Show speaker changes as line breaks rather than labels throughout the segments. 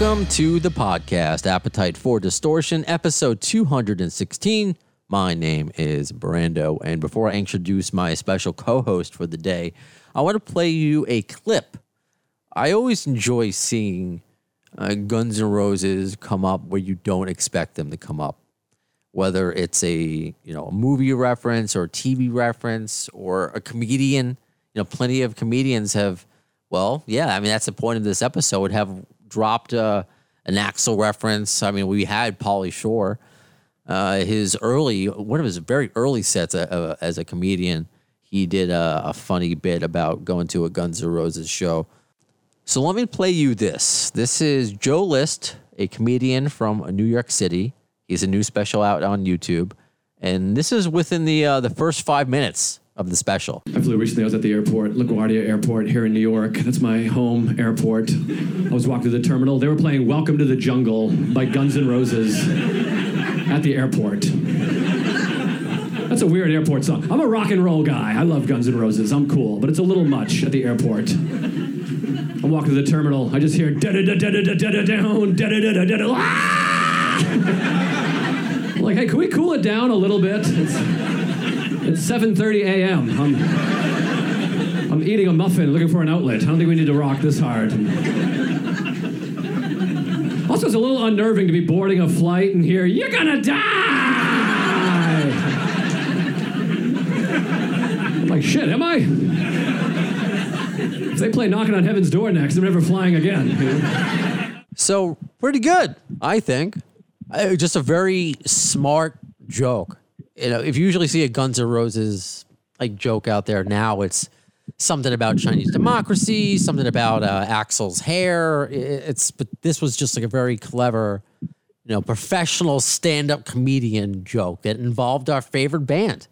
Welcome to the podcast, Appetite for Distortion, episode 216. My name is Brando. And before I introduce my special co host for the day, I want to play you a clip. I always enjoy seeing uh, Guns N' Roses come up where you don't expect them to come up. Whether it's a you know a movie reference or TV reference or a comedian, you know, plenty of comedians have well, yeah, I mean that's the point of this episode. Have dropped uh, an Axl reference. I mean, we had Pauly Shore, uh, his early one of his very early sets uh, uh, as a comedian. He did a, a funny bit about going to a Guns N' Roses show. So let me play you this. This is Joe List, a comedian from New York City. He's a new special out on YouTube, and this is within the uh, the first five minutes of the special.
I flew recently. I was at the airport, LaGuardia Airport here in New York. That's my home airport. I was walking to the terminal. They were playing Welcome to the Jungle by Guns N' Roses at the airport. That's a weird airport song. I'm a rock and roll guy. I love Guns N' Roses. I'm cool, but it's a little much at the airport. I'm walking to the terminal. I just hear da da da da da da da down da da da da da da. Like, hey, can we cool it down a little bit? It's, it's 7:30 a.m. I'm, I'm eating a muffin, looking for an outlet. I don't think we need to rock this hard. Also, it's a little unnerving to be boarding a flight and hear, "You're gonna die." I'm like, shit, am I? If they play "Knocking on Heaven's Door" next, I'm never flying again.
So pretty good, I think. Uh, just a very smart joke. You know, if you usually see a Guns N' Roses like joke out there now, it's something about Chinese democracy, something about uh, Axl's hair. It's but this was just like a very clever, you know, professional stand-up comedian joke that involved our favorite band,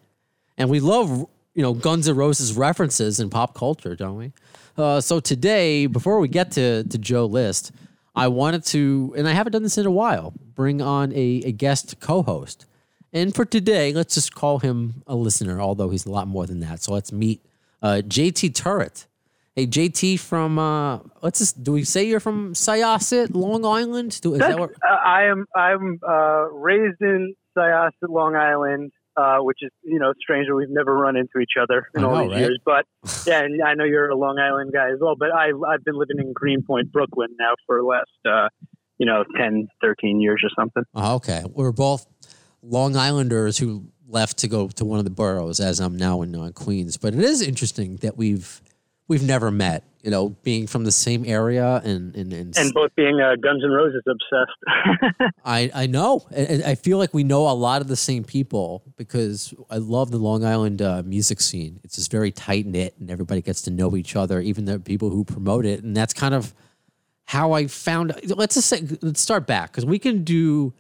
and we love you know Guns N' Roses references in pop culture, don't we? Uh, so today, before we get to to Joe List, I wanted to, and I haven't done this in a while, bring on a, a guest co-host. And for today, let's just call him a listener, although he's a lot more than that. So let's meet uh, JT Turret. Hey, JT from, uh, let's just, do we say you're from Syosset, Long Island? Do, is that what,
Uh, I am I'm uh, raised in Syosset, Long Island, uh, which is you know strange that we've never run into each other in
I
all these
right?
years. But yeah, and I know you're a Long Island guy as well. But I I've been living in Greenpoint, Brooklyn now for the last uh, you know 10, 13 years or something.
oh, okay. We're both Long Islanders who left to go to one of the boroughs as I'm now in uh, Queens. But it is interesting that we've, we've never met, you know, being from the same area and, and, and,
And both being uh, Guns N' Roses obsessed.
I, I know. And I feel like we know a lot of the same people because I love the Long Island uh, music scene. It's just very tight knit and everybody gets to know each other, even the people who promote it. And that's kind of how I found. Let's just say, let's start back because we can do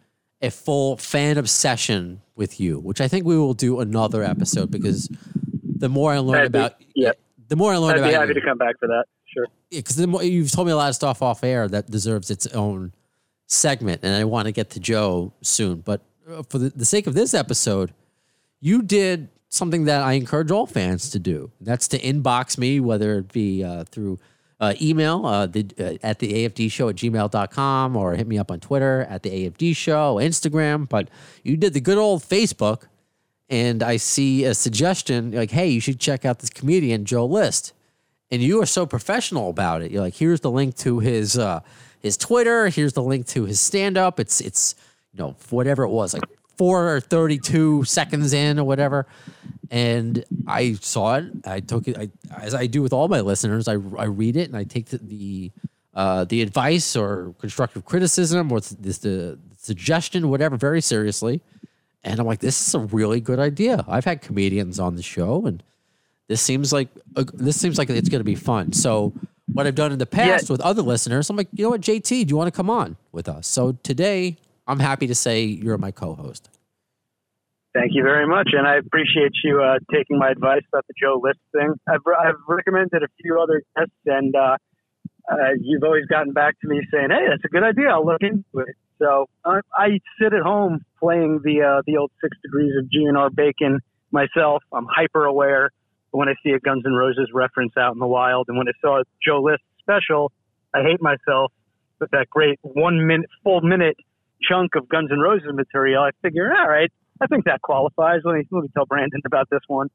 a full fan obsession with you, which I think we will do another episode because the more I learn
I'd be-
about
yeah.
the more I learn
I'd
about
be
you,
to come back for that. Sure.
because the more you've told me a lot of stuff off air that deserves its own segment, and I want to get to Joe soon. But uh, for the, the sake of this episode, you did something that I encourage all fans to do. That's to inbox me, whether it be uh, through uh, email uh, the, uh, at the AFD show at gmail.com or hit me up on Twitter at the AFD show, Instagram. But you did the good old Facebook, and I see a suggestion like, hey, you should check out this comedian, Joe List and you are so professional about it. You're like, here's the link to his uh, his Twitter. Here's the link to his stand up. It's it's you know whatever it was like four or thirty two seconds in or whatever. And I saw it. I took it. I, as I do with all my listeners, I I read it and I take the, the uh, the advice or constructive criticism or this the suggestion, whatever, very seriously. And I'm like, this is a really good idea. I've had comedians on the show and this seems like a, this seems like it's going to be fun. So what I've done in the past with other listeners, I'm like, you know what, JT, do you want to come on with us? So today, I'm happy to say you're my co-host.
Thank you very much, and I appreciate you uh, taking my advice about the Joe List thing. I've, I've recommended a few other guests, and uh, uh, you've always gotten back to me saying, "Hey, that's a good idea. I'll look into it." So I, I sit at home playing the uh, the old Six Degrees of GNR Bacon myself. I'm hyper aware when I see a Guns N' Roses reference out in the wild, and when I saw Joe List special, I hate myself with that great one minute, full minute chunk of Guns N' Roses material. I figure, all right, I think that qualifies. Let me let me tell Brandon about this one.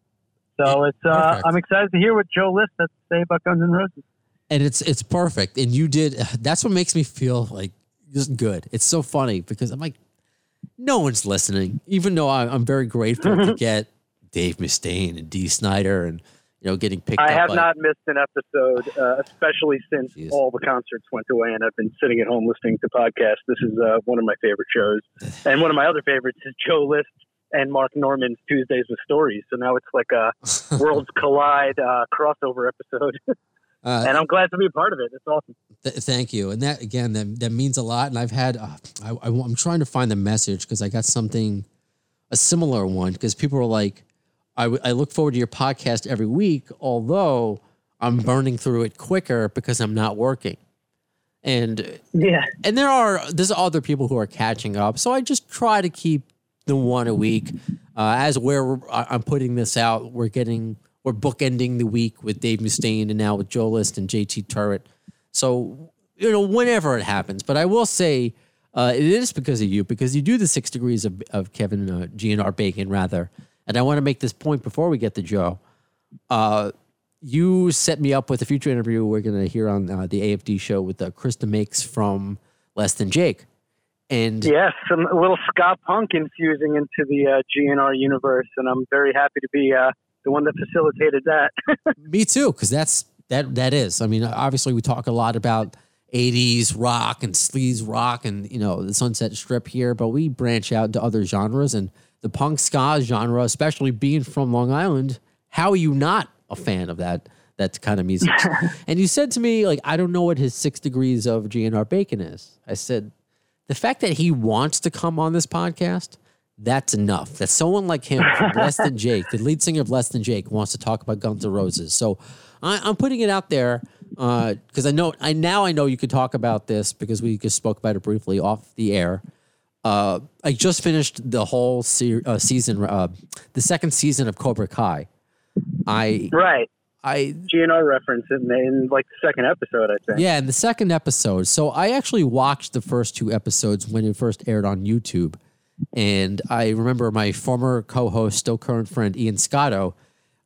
So it's uh, I'm excited to hear what Joe List has to say about Guns N' Roses.
and it's it's perfect. And you did. That's what makes me feel like just good. It's so funny because I'm like, no one's listening, even though I, I'm very grateful to get Dave Mustaine and Dee Snider and you know getting picked
I have
by,
not missed an episode, uh, especially since
Jeez.
all the concerts went away, and I've been sitting at home listening to podcasts. This is uh, one of my favorite shows, and one of my other favorites is Joe List and Mark Normand's Tuesdays with Stories. So now it's like a worlds collide uh, crossover episode,
Uh,
and I'm glad to be a part of it. It's awesome.
Th- thank you. And that again, that, that means a lot. And I've had, uh, I, I, am trying to find the message because I got something, a similar one. Because people are like, I, w- I look forward to your podcast every week, although I'm burning through it quicker because I'm not working. And
Yeah.
and there are there's other people who are catching up. So I just try to keep the one a week. Uh, as where I'm putting this out, we're getting we're bookending the week with Dave Mustaine and now with Joe List and JT Turret. So you know whenever it happens. But I will say uh, it is because of you because you do the six degrees of, of Kevin uh, GNR Bacon rather. And I want to make this point before we get to Joe. Uh, you set me up with a future interview we're going to hear on uh, the AFD show with uh, Chris DeMakes from Less Than Jake. And
Yes, some a little ska punk infusing into the uh, GNR universe, and I'm very happy to be uh, the one that facilitated that.
me too, because that's that that is. I mean, obviously we talk a lot about 80s rock and sleaze rock and you know the Sunset Strip here, but we branch out to other genres and the punk ska genre, especially being from Long Island. How are you not a fan of that that kind of music? and you said to me like, I don't know what his six degrees of GNR Bacon is. I said, the fact that he wants to come on this podcast, that's enough. That someone like him, Less Than Jake, the lead singer of Less Than Jake, wants to talk about Guns N' Roses. So I, I'm putting it out there uh, because I know I now I know you could talk about this because we just spoke about it briefly off the air. Uh, I just finished the whole se- uh, season, uh, the second season of Cobra Kai. I
right.
I
GNR reference in, in like the second episode, I think.
yeah, in the second episode. So I actually watched the first two episodes when it first aired on YouTube. And I remember my former co-host, still current friend Ian Scotto,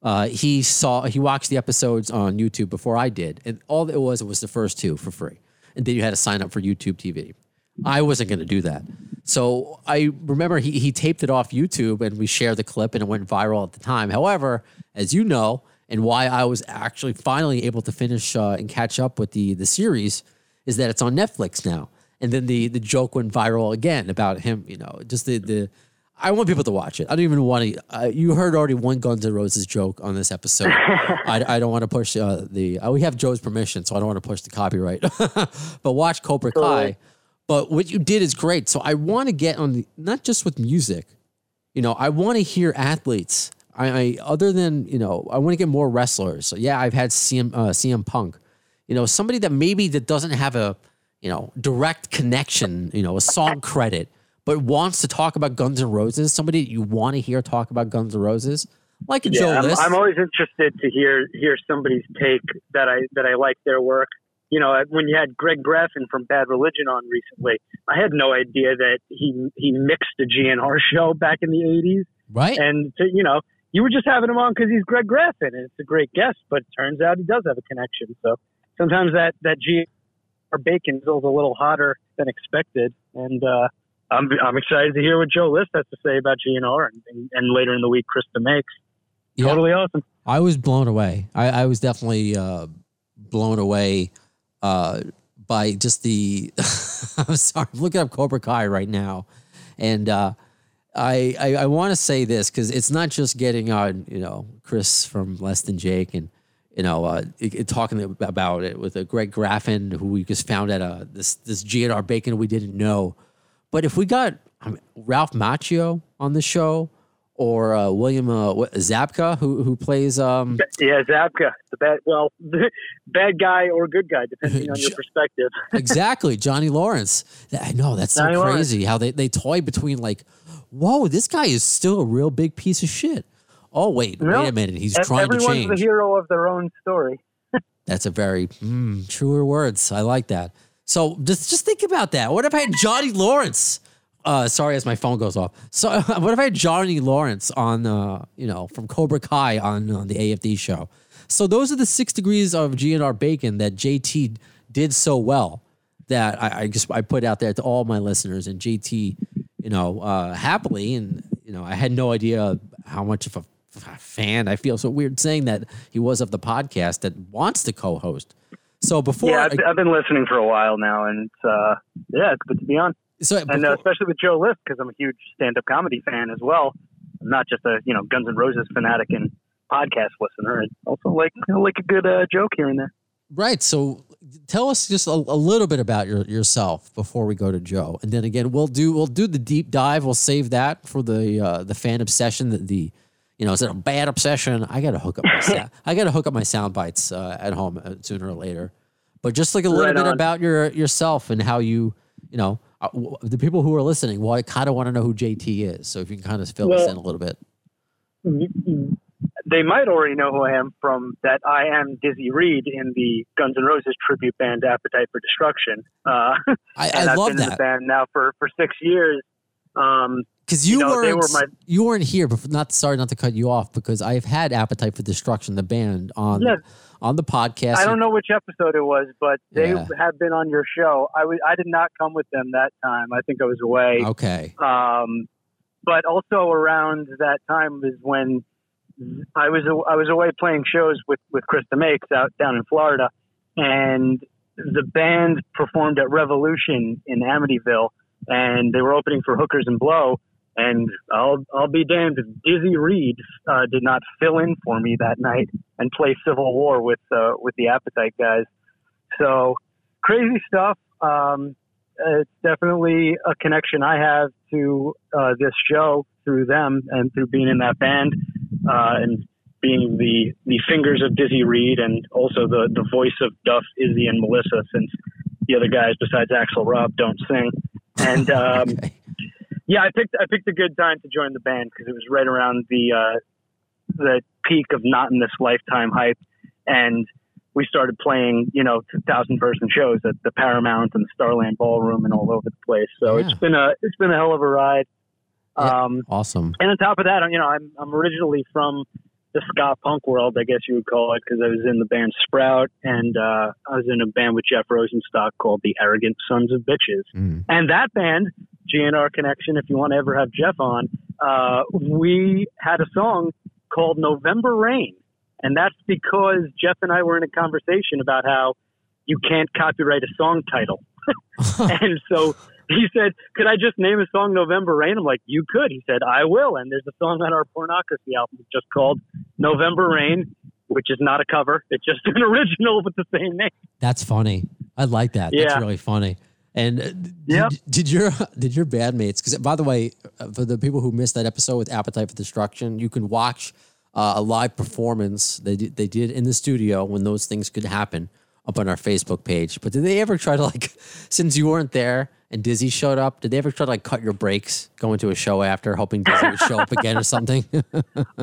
uh, he saw he watched the episodes on YouTube before I did, and all it was it was the first two for free, and then you had to sign up for YouTube TV. I wasn't going to do that, so I remember he he taped it off YouTube, and we shared the clip, and it went viral at the time. However, as you know, and why I was actually finally able to finish uh, and catch up with the the series is that it's on Netflix now. And then the the joke went viral again about him. You know, just the the. I want people to watch it. I don't even want to. Uh, you heard already one Guns N' Roses joke on this episode. I, I don't want to push uh, the. Uh, we have Joe's permission, so I don't want to push the copyright. but watch Cobra Kai. But what you did is great. So I want to get on the not just with music. You know, I want to hear athletes. I, I other than you know, I want to get more wrestlers. So yeah, I've had CM uh, CM Punk. You know, somebody that maybe that doesn't have a you know direct connection. You know, a song credit, but wants to talk about Guns N' Roses. Somebody that you want to hear talk about Guns N' Roses, like a Joe
Yeah, I'm,
List.
I'm always interested to hear hear somebody's take that I that I like their work. You know, when you had Greg Graffin from Bad Religion on recently, I had no idea that he he mixed a GNR show back in the '80s,
right?
and to, you know, you were just having him on because he's Greg Graffin, and it's a great guest. But it turns out he does have a connection. So sometimes that that GNR bacon feels a little hotter than expected, and uh, I'm I'm excited to hear what Joe List has to say about GNR, and, and, and later in the week, Chris DeMakes.
Yeah.
Totally awesome.
I was blown away. I, I was definitely uh, blown away uh, by just the. I'm sorry, I'm looking up Cobra Kai right now, and uh, I I, I want to say this because it's not just getting on you know Chris from Less Than Jake and you know uh, it, it- talking about it with a Greg Graffin who we just found at uh this this GNR Bacon we didn't know, but if we got I mean, Ralph Macchio on the show or uh, William uh, what, Zabka who who plays um
Yeah, Zabka, the bad, well, bad guy or good guy, depending on your perspective.
exactly Johnny Lawrence. I know that's so
Johnny Lawrence.
crazy how they they toy between like, whoa, this guy is still a real big piece of shit. Oh wait,
Well,
wait a minute, he's trying to change.
Everyone's the hero of their own story.
That's a very mm, truer words. I like that. So just just think about that. What if I had Johnny Lawrence? Uh, sorry, as my phone goes off. So what if I had Johnny Lawrence on, uh, you know, from Cobra Kai on, on the AFD show? So those are the six degrees of GNR bacon that JT did so well that I, I just I put out there to all my listeners and JT, you know, uh, happily and you know I had no idea how much of a fan I feel so weird saying that he was of the podcast that wants to co-host. So before,
yeah, I've,
I,
I've been listening for a while now, and uh, yeah, it's good to be on.
So
And uh, especially with Joe List, because I'm a huge stand-up comedy fan as well. I'm not just a you know Guns N' Roses fanatic and podcast listener. I also like I like a good uh, joke here and there.
Right. So tell us just a, a little bit about your, yourself before we go to Joe, and then again we'll do we'll do the deep dive. We'll save that for the uh, the fan obsession. The, the you know is it a bad obsession? I got to hook up my sound, I got to hook up my sound bites uh, at home uh, sooner or later. But just like a little
Right
bit
on.
about your yourself and how you you know uh, the people who are listening. Well, I kind of want to know who JT is. So if you can kind of fill us in a little bit.
They might already know who I am from that I am Dizzy Reed in the Guns N' Roses tribute band Appetite for Destruction. Uh,
I, I love
been in the
that
band now for, for six years. Um,
because you,
you know,
weren't
were my-
you weren't here. But not sorry not to cut you off because I've had Appetite for Destruction, the band, on
Yes.
on the podcast.
I don't know which episode it was, but they
Yeah.
have been on your show. I was I did not come with them that time. I think I was away.
Okay.
Um, but also around that time is when I was I was away playing shows with with Chris DeMakes out down in Florida, and the band performed at Revolution in Amityville, and they were opening for Hookers and Blow. And I'll I'll be damned if Dizzy Reed uh, did not fill in for me that night and play Civil War with uh, with the Appetite guys. So crazy stuff. Um, it's definitely a connection I have to uh, this show through them and through being in that band uh, and being the the fingers of Dizzy Reed and also the the voice of Duff, Izzy, and Melissa, since the other guys besides Axl Rob don't sing. And um,
Okay.
Yeah, I picked I picked a good time to join the band because it was right around the uh, the peak of not in this lifetime hype, and we started playing you know thousand person shows at the Paramount and the Starland Ballroom and all over the place. So
Yeah.
it's been a it's been a hell of a ride.
Yeah.
Um,
Awesome.
and on top of that, you know, I'm I'm originally from the ska punk world, I guess you would call it, because I was in the band Sprout, and uh, I was in a band with Jeff Rosenstock called the Arrogant Sons of Bitches.
Mm.
And that band, GNR Connection, if you want to ever have Jeff on, uh, we had a song called November Rain. And that's because Jeff and I were in a conversation about how you can't copyright a song title. and so he said, Could I just name a song November Rain? I'm like, You could. He said, I will. And there's a song on our pornography album just called November Rain, which is not a cover. It's just an original with the same name.
That's funny. I like that. That's really funny. And uh, did,
Yep.
did your did your bandmates? Because by the way, uh, for the people who missed that episode with Appetite for Destruction, you can watch uh, a live performance they did, they did in the studio when those things could happen up on our Facebook page. But did they ever try to like, since you weren't there and Dizzy showed up, did they ever try to like cut your breaks going to a show after, hoping Dizzy would show up again or something?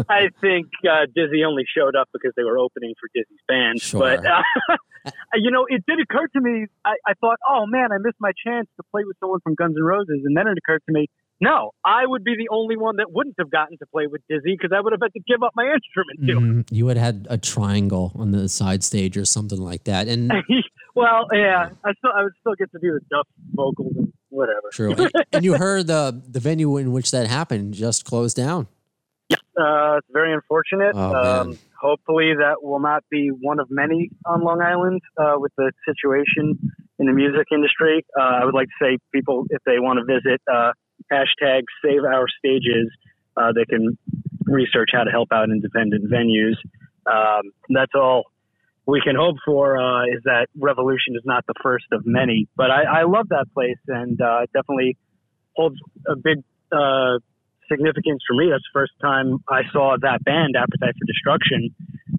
I think uh, Dizzy only showed up because they were opening for Dizzy's band.
Sure.
But, uh, you know, it did occur to me, I, I thought, oh man, I missed my chance to play with someone from Guns N' Roses. And then it occurred to me, no, I would be the only one that wouldn't have gotten to play with Dizzy because I would have had to give up my instrument to him.
Mhm. You had had a triangle on the side stage or something like that, and
well, yeah, I still, I would still get to do the Duff vocals and whatever.
True. And, and you heard the the venue in which that happened just closed down.
Uh, it's very unfortunate.
Oh,
um, hopefully, that will not be one of many on Long Island uh, with the situation in the music industry. Uh, I would like to say people, if they want to visit uh, hashtag Save Our Stages. Uh, they can research how to help out independent venues. Um, that's all we can hope for uh, is that Revolution is not the first of many. But I, I love that place and uh, definitely holds a big uh, significance for me. That's the first time I saw that band, Appetite for Destruction,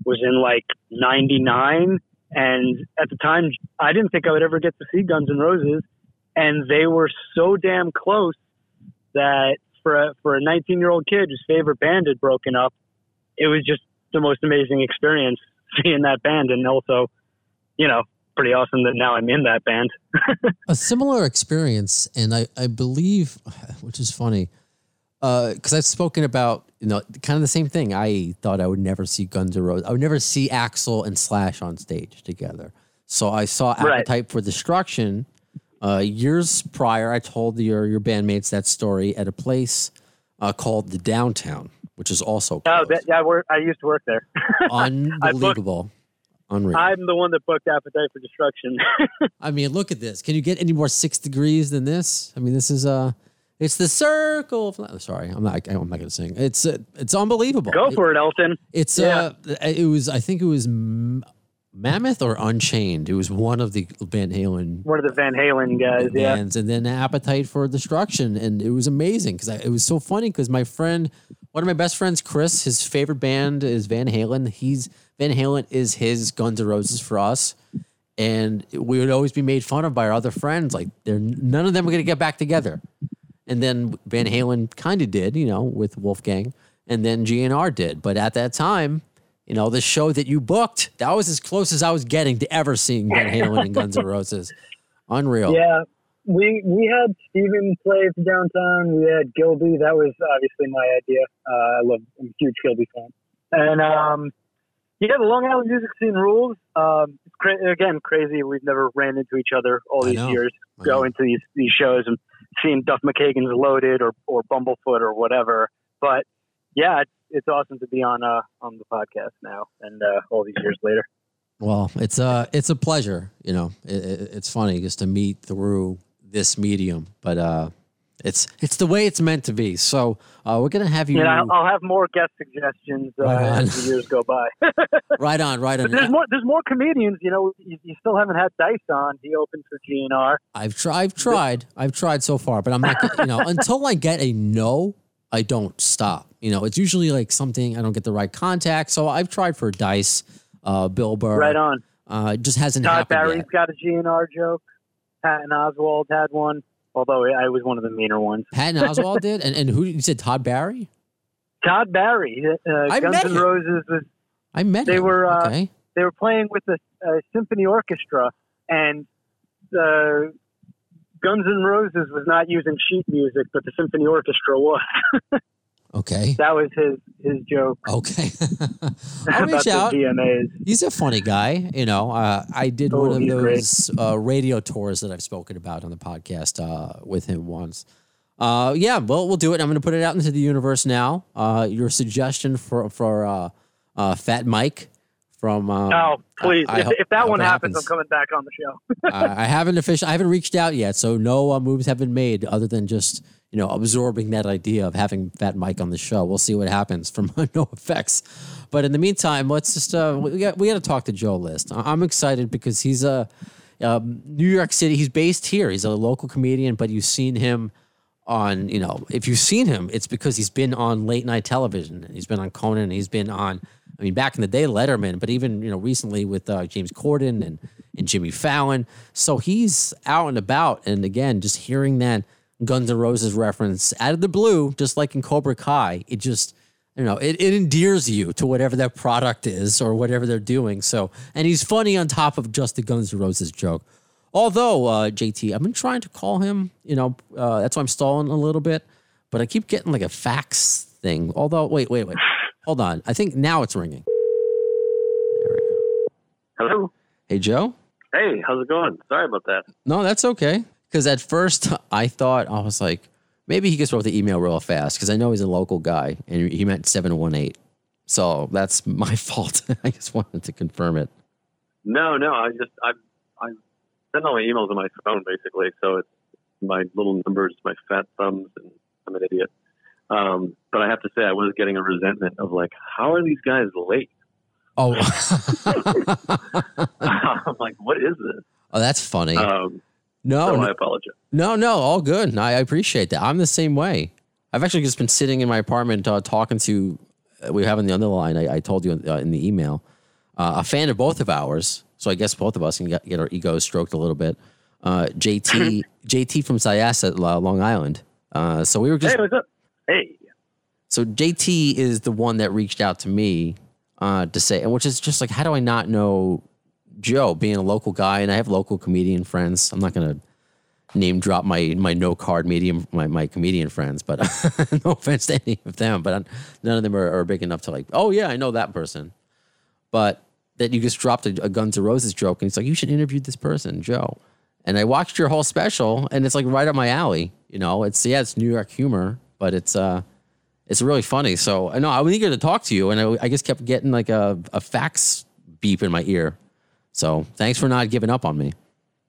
was in like '99, and at the time I didn't think I would ever get to see Guns N' Roses, and they were so damn close that for a, for a 19 year old kid whose favorite band had broken up, it was just the most amazing experience seeing that band, and also, you know, pretty awesome that now I'm in that band.
a similar experience, and I, I believe, which is funny, because uh, I've spoken about you know kind of the same thing. I thought I would never see Guns N' Roses. I would never see Axl and Slash on stage together. So I saw Appetite right. for Destruction uh, years prior. I told your your bandmates that story at a place uh, called the Downtown, which is also
oh that, yeah. I used to work there.
Unbelievable. Unreal.
I'm the one that booked Appetite for Destruction.
I mean, look at this. Can you get any more six degrees than this? I mean, this is uh it's the circle. Of, sorry, I'm not. I'm not going to sing. It's uh, it's unbelievable.
Go for it, Elton.
It's yeah. uh, it was. I think it was Mammoth or Unchained. It was one of the Van Halen.
One of the Van Halen guys. Bands,
yeah. And then Appetite for Destruction, and it was amazing because it was so funny because my friend, one of my best friends, Chris, his favorite band is Van Halen. He's Van Halen is his Guns N' Roses for us and we would always be made fun of by our other friends. Like, they're none of them are going to get back together. And then Van Halen kind of did, you know, with Wolfgang, and then GNR did. But at that time, you know, the show that you booked, that was as close as I was getting to ever seeing Van Halen and Guns N' Roses. Unreal.
Yeah. We we had Steven play the downtown. We had Gilby. That was obviously my idea. Uh, I love. I'm a huge Gilby fan. And um, yeah, the Long Island music scene rules. Um, cra- again, crazy. We've never ran into each other all these years going to these these shows and seeing Duff McKagan's Loaded or or Bumblefoot or whatever. But yeah, it's, awesome to be on uh on the podcast now and uh, all these years later.
Well, it's a uh, it's a pleasure. You know, it, it, it's funny just to meet through this medium, but uh, it's it's the way it's meant to be. So uh, we're gonna have you.
Yeah, I'll have more guest suggestions uh, right as the years go by.
right on, right on.
But there's more. There's more comedians. You know, you, you, still haven't had Dice on. He opened for GNR.
I've tried. I've tried. I've tried so far, but I'm not. You know, until I get a no, I don't stop. You know, it's usually like something I don't get the right contact. So I've tried for Dice, uh, Bill Burr.
Right on.
Uh, just hasn't
Todd
happened
Barry's
yet.
got a GNR joke. Patton Oswalt had one although I was one of the meaner ones.
Patton Oswalt did, and and who you said Todd Barry?
Todd Barry, uh,
I
Guns
met
N'
him.
Roses was.
I met
They
him.
were, uh,
okay.
They were playing with a, a symphony orchestra, and the Guns N' Roses was not using sheet music, but the symphony orchestra was.
Okay.
that was his his joke
Okay. I'll reach out.
VMAs.
He's a funny guy. You know, uh, I did
Oh,
one of those uh, radio tours that I've spoken about on the podcast uh, with him once. Uh, yeah, well, we'll do it. I'm going to put it out into the universe now. Uh, your suggestion for for uh, uh, Fat Mike from.
Oh, please!
I- I
if,
hope-
if that one happens,
happens.
I'm coming back on the show.
I I haven't official. I haven't reached out yet, so no uh, moves have been made other than just you know absorbing that idea of having Fat Mike on the show. We'll see what happens from no effects. But in the meantime, let's just uh, we got we got to talk to Joe List. I'm excited because he's a um, New York City. He's based here. He's a local comedian, but you've seen him on you know if you've seen him, it's because he's been on late night television. He's been on Conan. He's been on. I mean, back in the day, Letterman, but even you know recently with uh, James Corden and and Jimmy Fallon. So he's out and about, and again, just hearing that Guns N' Roses reference out of the blue, just like in Cobra Kai, it just you know it, it endears you to whatever that product is or whatever they're doing. So, and he's funny on top of just the Guns N' Roses joke. Although uh, JT, I've been trying to call him. You know, uh, that's why I'm stalling a little bit. But I keep getting like a fax thing. Although, wait, wait, wait, hold on. I think now it's ringing. There we go.
Hello.
Hey, Joe.
Hey, how's it going? Sorry about that.
No, that's okay. Because at first I thought I was like, maybe he just wrote the email real fast because I know he's a local guy and he meant seven one eight. So that's my fault. I just wanted to confirm it.
No, no, I just I I send all my emails on my phone basically, so it's my little numbers, my fat thumbs, and I'm an idiot. Um, but I have to say, I was getting a resentment of like, how are these guys late?
Oh,
I'm like, what is this?
oh, that's funny.
Um,
no,
so
no,
I apologize.
no, no, all good. I I appreciate that. I'm the same way. I've actually just been sitting in my apartment uh, talking to. uh, We have in the other line. I, I told you in, uh, in the email. Uh, a fan of both of ours, so I guess both of us can get, get our egos stroked a little bit. Uh, JT, JT from Syosset, uh, Long Island. Uh, so we were just
Hey, what's up? Hey,
So JT is the one that reached out to me uh, to say, and which is just like, how do I not know Joe being a local guy? And I have local comedian friends. I'm not gonna name drop my my no card medium my, my comedian friends, but no offense to any of them, but I'm, none of them are, are big enough to like, oh yeah, I know that person. But that you just dropped a, a Guns N' Roses joke, and it's like you should interview this person, Joe. And I watched your whole special, and it's like right up my alley. You know, it's yeah, it's New York humor, but it's uh it's really funny. So I know I was eager to talk to you, and I, I just kept getting like a, a fax beep in my ear. So thanks for not giving up on me.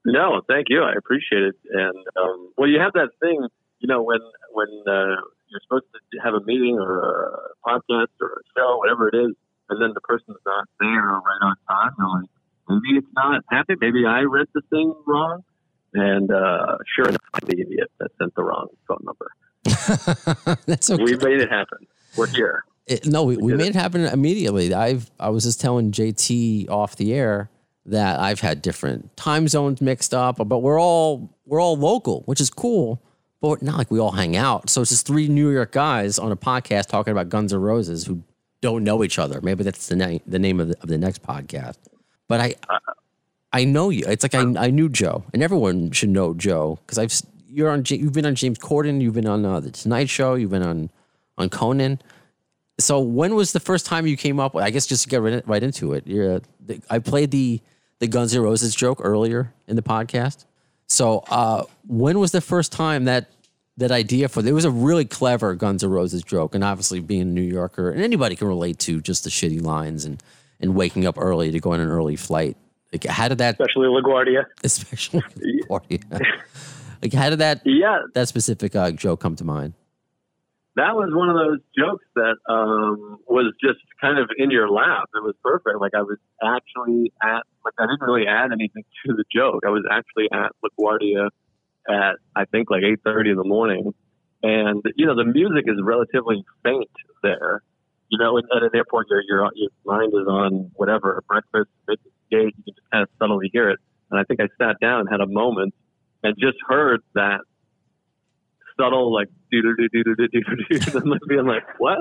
No, thank you. I appreciate it. And um, well, you have that thing, you know, when when uh, you're supposed to have a meeting or a podcast or a show, whatever it is, and then the person's not there or right on time. You're like, maybe it's not happening. Maybe I read the thing wrong. And uh, sure enough, I'm the idiot that sent the wrong phone number.
That's okay.
We made it happen. We're here.
It- no, we, we
did
made it happen immediately. I've I was just telling JT off the air that I've had different time zones mixed up, but we're all we're all local, which is cool. But not like we all hang out. So it's just three New York guys on a podcast talking about Guns N' Roses who don't know each other. Maybe that's the name the name of the, of the next podcast. But I I know you. It's like I I knew Joe, and everyone should know Joe because I've you're on you've been on James Corden, you've been on uh, the Tonight Show, you've been on on Conan. So when was the first time you came up with? I guess just to get right, right into it. You're, the, I played the the Guns N' Roses joke earlier in the podcast. So uh, when was the first time that that idea for? It was a really clever Guns N' Roses joke, and obviously being a New Yorker, and anybody can relate to just the shitty lines and and waking up early to go on an early flight. Like, how did that,
especially LaGuardia.
especially, LaGuardia. like, how did that
Yeah,
that specific uh, joke come to mind?
That was one of those jokes that um, was just kind of in your lap. It was perfect. Like I was actually at, like I didn't really add anything to the joke. I was actually at LaGuardia at I think like eight thirty in the morning, and you know the music is relatively faint there. You know, at an airport, your your your mind is on whatever breakfast, gate. You can just kind of subtly hear it. And I think I sat down and had a moment and just heard that subtle like do do do do do do do do and being like what?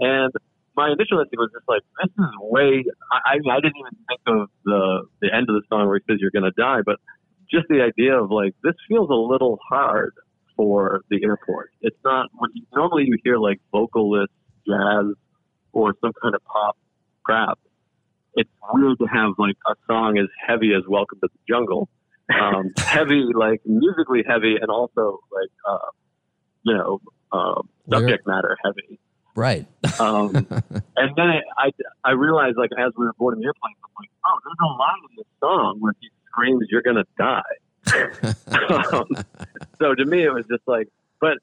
And my initial instinct was just like this is way. I I didn't even think of the the end of the song where he says you're gonna die, but just the idea of like this feels a little hard for the airport. It's not when you, normally you hear like vocalist jazz or some kind of pop crap. It's weird to have like a song as heavy as Welcome to the Jungle. Um, heavy, like musically heavy, and also like uh, you know uh, subject matter heavy.
Right.
Um, and then I, I, I realized, like, as we were boarding the airplane, I'm like, oh, there's a line in this song where he screams, "You're gonna die." um, so to me, it was just like, but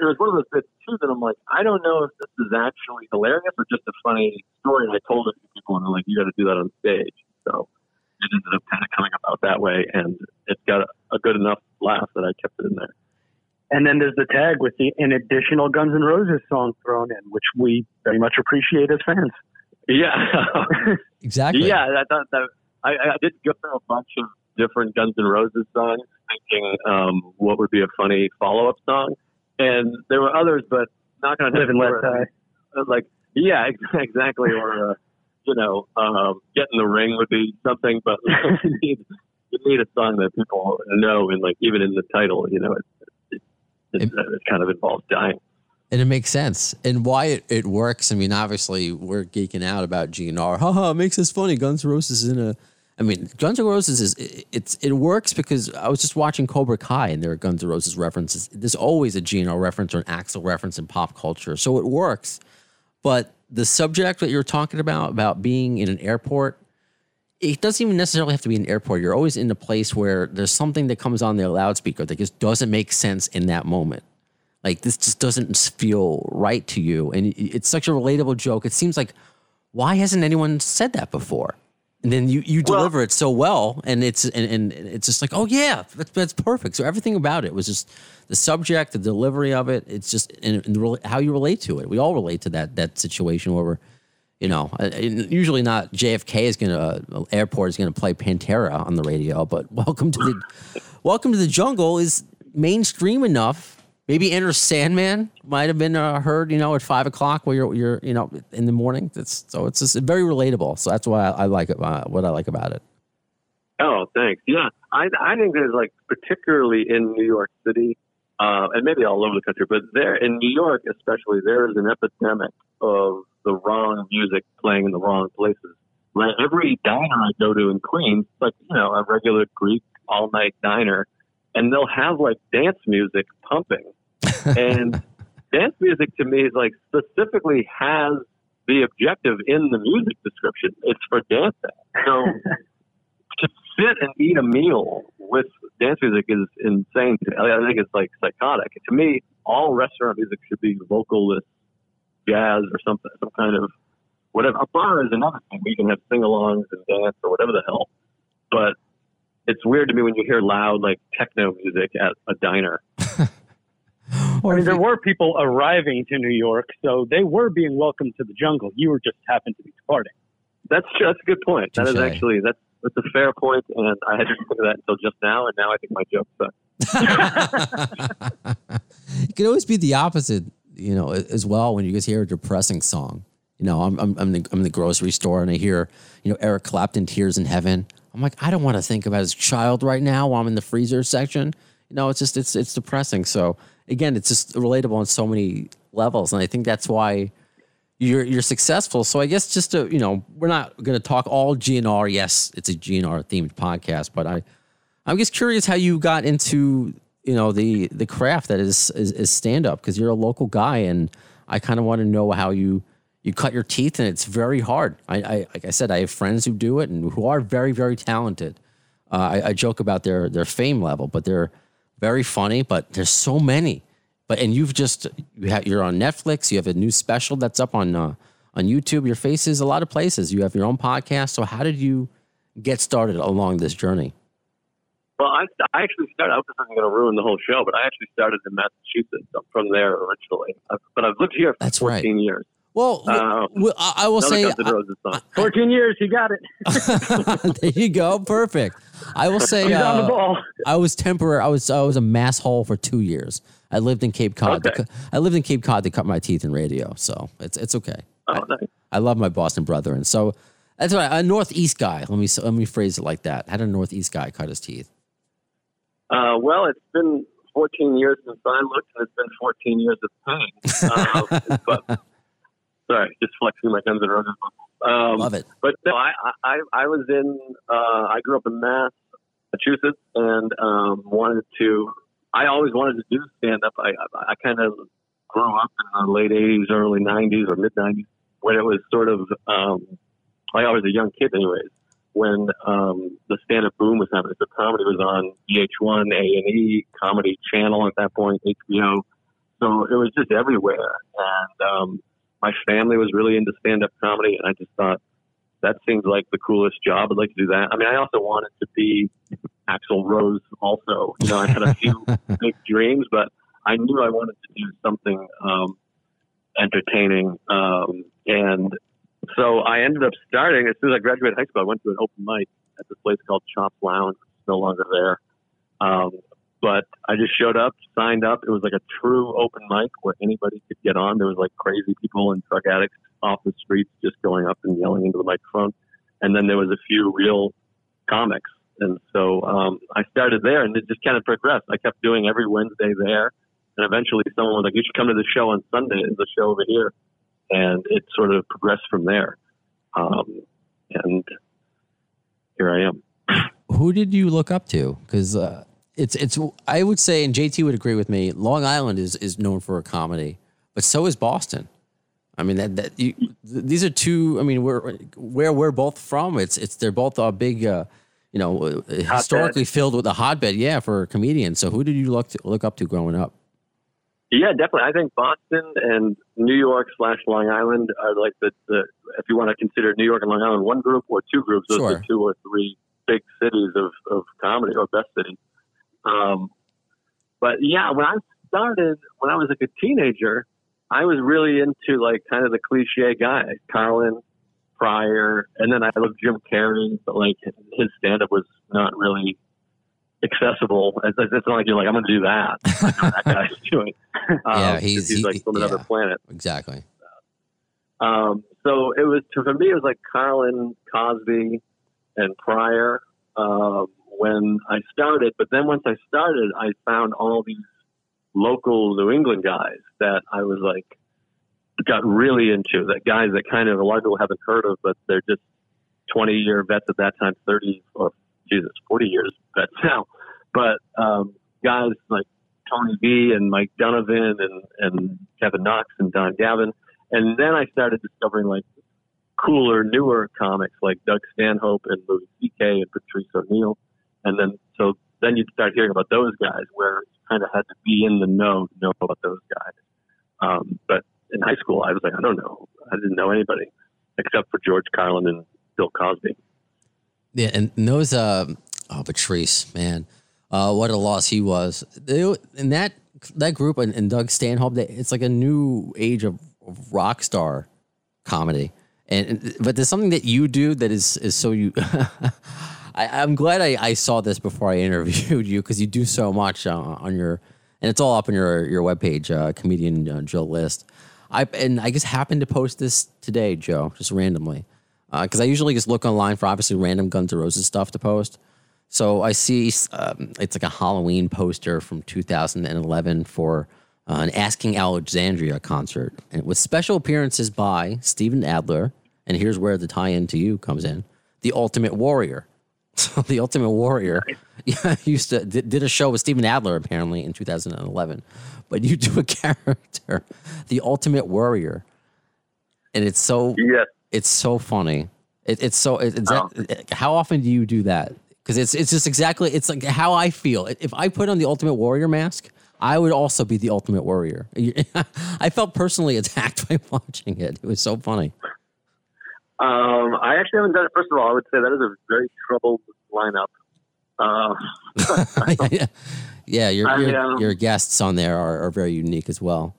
it was one of those bits too that I'm like, I don't know if this is actually hilarious or just a funny story. And I told it to people, and they're like, you got to do that on stage. So it ended up kind of coming about that way, and it's got a, a good enough laugh that I kept it in there.
And then there's the tag with the an additional Guns N' Roses song thrown in, which we very much appreciate as fans.
Yeah.
Exactly.
Yeah, I thought that I, I did go through a bunch of different Guns N' Roses songs, thinking um, what would be a funny follow up song, and there were others, but not going to
Live and let die.
Like, yeah, exactly, or uh, you know, um, get in the ring would be something, but you need you need a song that people know, and like even in the title, you know, it it, it, kind of involves dying.
And it makes sense. And why it, it works. I mean, obviously, we're geeking out about GNR. Haha, it makes us funny. Guns N' Roses is in a. I mean, Guns N' Roses is it, it's it works because I was just watching Cobra Kai and there are Guns N' Roses references. There's always a GNR reference or an Axl reference in pop culture, so it works. But the subject that you're talking about about being in an airport, it doesn't even necessarily have to be an airport. You're always in a place where there's something that comes on the loudspeaker that just doesn't make sense in that moment. like this just doesn't feel right to you, and it's such a relatable joke. It seems like why hasn't anyone said that before? And then you you
Well-
deliver it so well, and it's and, and it's just like oh yeah, that's, that's perfect. So everything about it was just the subject, the delivery of it. It's just and, and the, how you relate to it. We all relate to that that situation where we're you know, uh, usually not JFK is going to airport is going to play Pantera on the radio, but welcome to the welcome to the jungle is mainstream enough. Maybe Enter Sandman might have been uh, heard, you know, at five o'clock where you're, you're, you know, in the morning. That's so it's just very relatable. So that's why I, I like it. Uh, what I like about it.
Oh, thanks. Yeah, I I think there's like particularly in New York City, uh, and maybe all over the country, but there in New York especially, there is an epidemic of the wrong music playing in the wrong places. Like every diner I go to in Queens, like you know, a regular Greek all night diner, and they'll have like dance music pumping, and dance music to me is like specifically has the objective in the music description. It's for dancing. So to sit and eat a meal with dance music is insane. I think it's like psychotic. To me, all restaurant music should be vocalist jazz or something, some kind of whatever. A bar is another thing. We can have sing-alongs and dance or whatever the hell. But it's weird to me when you hear loud like techno music at a diner.
Or
I mean, there
you-
were people arriving to New York, so they were being welcomed to the jungle. You were just happened to be departing.
That's that's a good point. That is actually that's that's a fair point, and I hadn't think of that until just now, and now I think my joke sucks.
it could always be the opposite, you know, as well. When you just hear a depressing song, you know, I'm I'm I'm, the, I'm in the grocery store and I hear, you know, Eric Clapton, "Tears in Heaven." I'm like, I don't want to think about his child right now while I'm in the freezer section. You know, it's just it's it's depressing. So again, it's just relatable on so many levels, and I think that's why you're you're successful. So I guess just to you know, we're not going to talk all GNR. Yes, it's a GNR themed podcast, but I I'm just curious how you got into you know the the craft that is is, is stand up because you're a local guy, and I kind of want to know how you you cut your teeth, and it's very hard. I, I like I said, I have friends who do it and who are very very talented. Uh, I, I joke about their their fame level, but they're very funny. But there's so many. But and you've just you have you're on Netflix. You have a new special that's up on uh, on YouTube. Your face is a lot of places. You have your own podcast. So how did you get started along this journey?
Well, I, I actually started. I was going to ruin the whole show, but I actually started in Massachusetts. I'm from there originally, but I've lived here for
That's
14
right.
years.
Well,
Uh,
well, I, I will say,
Roses
14 years, you got it.
there you go, perfect. I will say,
He's on the
uh,
ball.
I was temporary. I was I was a mass hole for two years. I lived in Cape Cod.
Okay.
cu- I lived in Cape Cod to cut my teeth in radio, so it's it's okay.
Oh, nice.
I love my Boston brethren. So that's why a Northeast guy. Let me let me phrase it like that. How did a Northeast guy cut his teeth?
Uh, well, it's been 14 years since I looked, and it's been 14 years of pain. Uh, but sorry, just flexing my Guns N' Roses. Um,
Love it.
But no, I, I, I was in, uh, I grew up in Massachusetts and um, wanted to, I always wanted to do stand up. I, I, I kind of grew up in the late 80s, early 90s, or mid 90s when it was sort of, um, like I was a young kid, anyways, when um, the stand up boom was happening. So comedy was on VH1, A&E, Comedy Channel at that point, HBO. So it was just everywhere. And, um, my family was really into stand up comedy, and I just thought that seems like the coolest job. I'd like to do that. I mean, I also wanted to be Axl Rose, also. You know, I had a few big dreams, but I knew I wanted to do something um, entertaining. Um, and so I ended up starting, as soon as I graduated high school, I went to an open mic at this place called Chops Lounge. It's no longer there. Um, but I just showed up, signed up. It was like a true open mic where anybody could get on. There was like crazy people and drug addicts off the streets just going up and yelling into the microphone. And then there was a few real comics. And so um, I started there and it just kind of progressed. I kept doing every Wednesday there. And eventually someone was like, you should come to the show on Sunday. There's a show over here. And it sort of progressed from there. Um, and here I am.
Who did you look up to? Because uh, it's it's I would say, and JT would agree with me. Long Island is is known for a comedy, but so is Boston. I mean that that you, th- these are two. I mean, we're where we're both from. It's it's they're both a big, uh, you know, uh, historically filled with a hotbed. Yeah, for comedians. So who did you look to, look up to growing up?
Yeah, definitely. I think Boston and New York slash Long Island are like the, the if you want to consider New York and Long Island one group or two groups, those
Sure.
are two or three big cities of, of comedy or best cities. Um, but yeah, when I started, when I was like a teenager, I was really into like kind of the cliche guy, Carlin, Pryor, and then I loved Jim Carrey, but like his stand up was not really accessible. It's, it's not like you're like, I'm going to do that. That guy's doing. Um,
Yeah, he's-
he's
he-
like from another
yeah.
planet.
Exactly.
Um, so it was for me, it was like Carlin, Cosby, and Pryor um, when I started. But then once I started, I found all these local New England guys that I was like got really into. That guys that kind of a lot of people haven't heard of, but they're just twenty year vets at that time, thirty or Jesus, forty years vets now. But um, guys like Tony V and Mike Donovan and and Kevin Knox and Don Gavin. And then I started discovering like cooler, newer comics like Doug Stanhope and Louis C.K. and Patrice O'Neal. And then, so then you'd start hearing about those guys where you kind of had to be in the know to know about those guys. Um, but in high school, I was like, I don't know. I didn't know anybody except for George Carlin and Bill Cosby.
Yeah, and those uh oh Patrice, man. Uh what a loss he was. They, and that that group and, and Doug Stanhope, they, it's like a new age of, of rock star comedy. And and- but there's something that you do that is is so you I, I'm glad I, I saw this before I interviewed you because you do so much uh, on your and it's all up on your your webpage, uh, comedian uh, Joe List. I and I just happened to post this today, Joe, just randomly, because I usually just look online for obviously random Guns N' Roses stuff to post. So I see um, it's like a Halloween poster from 2011 for uh, an Asking Alexandria concert, and with special appearances by Steven Adler. And here's where the tie-in to you comes in: the Ultimate Warrior. So the Ultimate Warrior yeah, used to did, did a show with Steven Adler apparently in 2011, but you do a character, the Ultimate Warrior, and it's so
Yes.
It's so funny. It, it's so it, it's that, how often do you do that? Because it's it's just exactly it's like how I feel. If I put on the Ultimate Warrior mask, I would also be the Ultimate Warrior. I felt personally attacked by watching it. It was so funny.
Um, I actually haven't done it. First of all, I would say that is a very troubled lineup. Uh,
yeah, your
I,
your,
um,
your guests on there are, are very unique as well.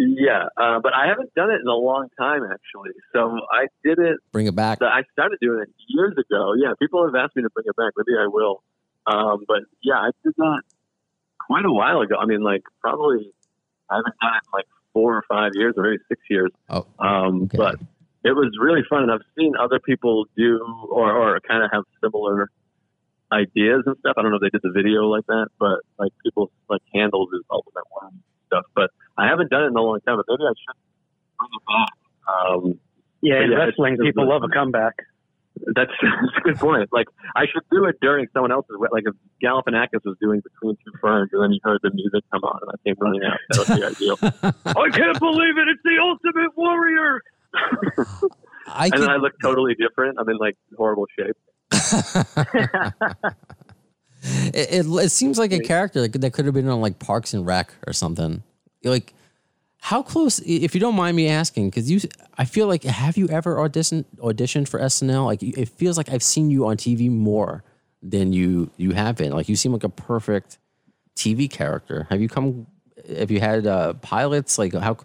Yeah, uh, but I haven't done it in a long time, actually. So I did it
Bring it back.
I started doing it years ago. Yeah, people have asked me to bring it back. Maybe I will. Um, but yeah, I did that quite a while ago. I mean, like probably I haven't done it in like four or five years, or maybe six years.
Oh,
Um,
okay.
But it was really fun, and I've seen other people do or, or kind of have similar ideas and stuff. I don't know if they did the video like that, but like people like handles is ultimate one stuff. But I haven't done it in a long time. But maybe I should bring it back. Um,
Yeah, in
yeah,
wrestling,
it's- it's
people love a comeback.
That's, that's a good point. Like I should do it during someone else's. Like if Galifianakis was doing Between Two Ferns, and then you heard the music come on, and I came running out. That would be ideal. I can't believe it! It's the Ultimate Warrior.
I
And
could,
then I look totally different. I'm in like horrible shape.
it, it, it seems like a character that could, that could have been on like Parks and Rec or something. Like, how close? If you don't mind me asking, because you, I feel like have you ever auditioned auditioned for SNL? Like, it feels like I've seen you on TV more than you you have been. Like, you seem like a perfect TV character. Have you come? Have you had uh, pilots? Like, how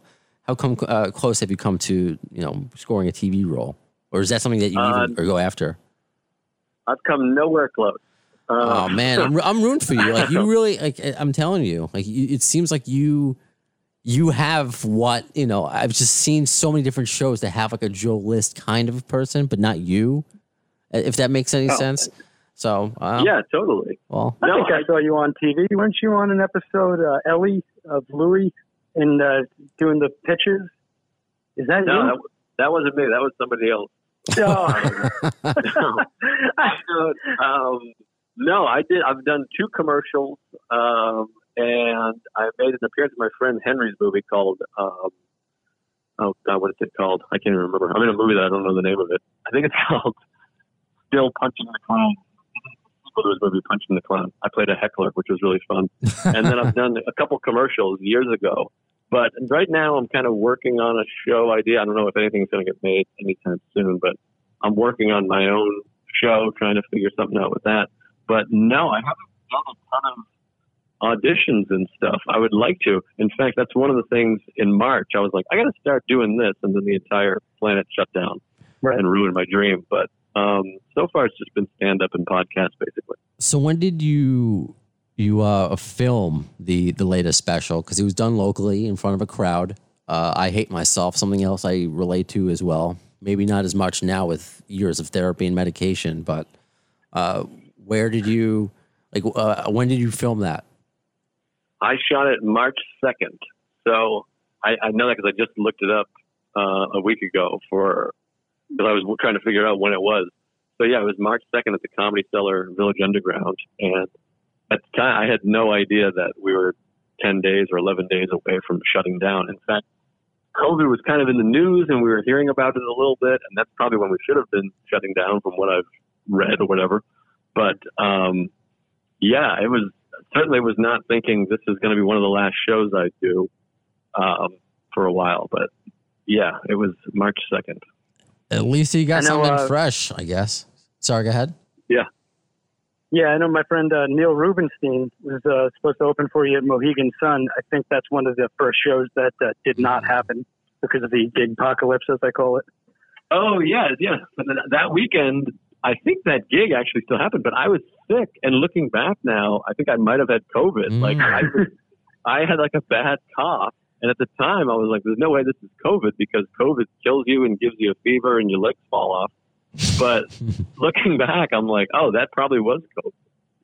how come uh, close have you come to you know scoring a TV role? Or is that something that you
Uh,
even or go after?
I've come nowhere close.
Oh
Um,
man, I'm, I'm rooting for you. Like you really, like I'm telling you, like you, it seems like you, you have what you know. I've just seen so many different shows that have like a Joe List kind of person, but not you. If that makes any sense. So uh,
yeah, totally.
well,
I
No,
think I,
I-
saw you on TV. Weren't you on an episode, uh, Ellie of Louis, and uh, doing the pitches? Is that
No,
you?
that, that wasn't me. That was somebody else.
Oh.
um, no, I did. I've done two commercials, um, and I made an appearance in my friend Henry's movie called. Um, oh God, what is it called? I can't even remember. I'm in a movie that I don't know the name of it. I think it's called Still Punching the Clown. Sequel Lewis movie, Punching the Clown. I played a heckler, which was really fun. and then I've done a couple commercials years ago. But right now, I'm kind of working on a show idea. I don't know if anything's going to get made anytime soon, but I'm working on my own show, trying to figure something out with that. But no, I haven't done a ton of auditions and stuff. I would like to. In fact, that's one of the things in March. I was like, I got to start doing this, and then the entire planet shut down
Right.
and ruined my dream. But um, so far, it's just been stand up and podcast, basically.
So when did you you uh, film the the latest special? Because it was done locally in front of a crowd. Uh, I hate myself. Something else I relate to as well. Maybe not as much now with years of therapy and medication, but uh, where did you like? Uh, when did you film that?
I shot it March 2nd. So I, I know that because I just looked it up uh, a week ago for because I was trying to figure out when it was. So yeah, it was March 2nd at the Comedy Cellar Village Underground. And at the time, I had no idea that we were 10 days or 11 days away from shutting down. In fact, COVID was kind of in the news and we were hearing about it a little bit. And that's probably when we should have been shutting down from what I've read or whatever. But um, yeah, it was certainly was not thinking this is going to be one of the last shows I do um, for a while. But yeah, it was March 2nd.
At least you got
know,
something
uh,
fresh, I guess. Sorry, go ahead.
Yeah, Yeah, I know my friend uh, Neil Rubenstein was uh, supposed to open for you at Mohegan Sun. I think that's one of the first shows that uh, did not happen because of the gig apocalypse, as I call it.
Oh yeah, yeah. But that weekend, I think that gig actually still happened, but I was sick. And looking back now, I think I might have had COVID.
Mm.
Like I, was, I had like a bad cough, and at the time I was like, "There's no way this is COVID because COVID kills you and gives you a fever and your legs fall off." But looking back, I'm like, "Oh, that probably was COVID."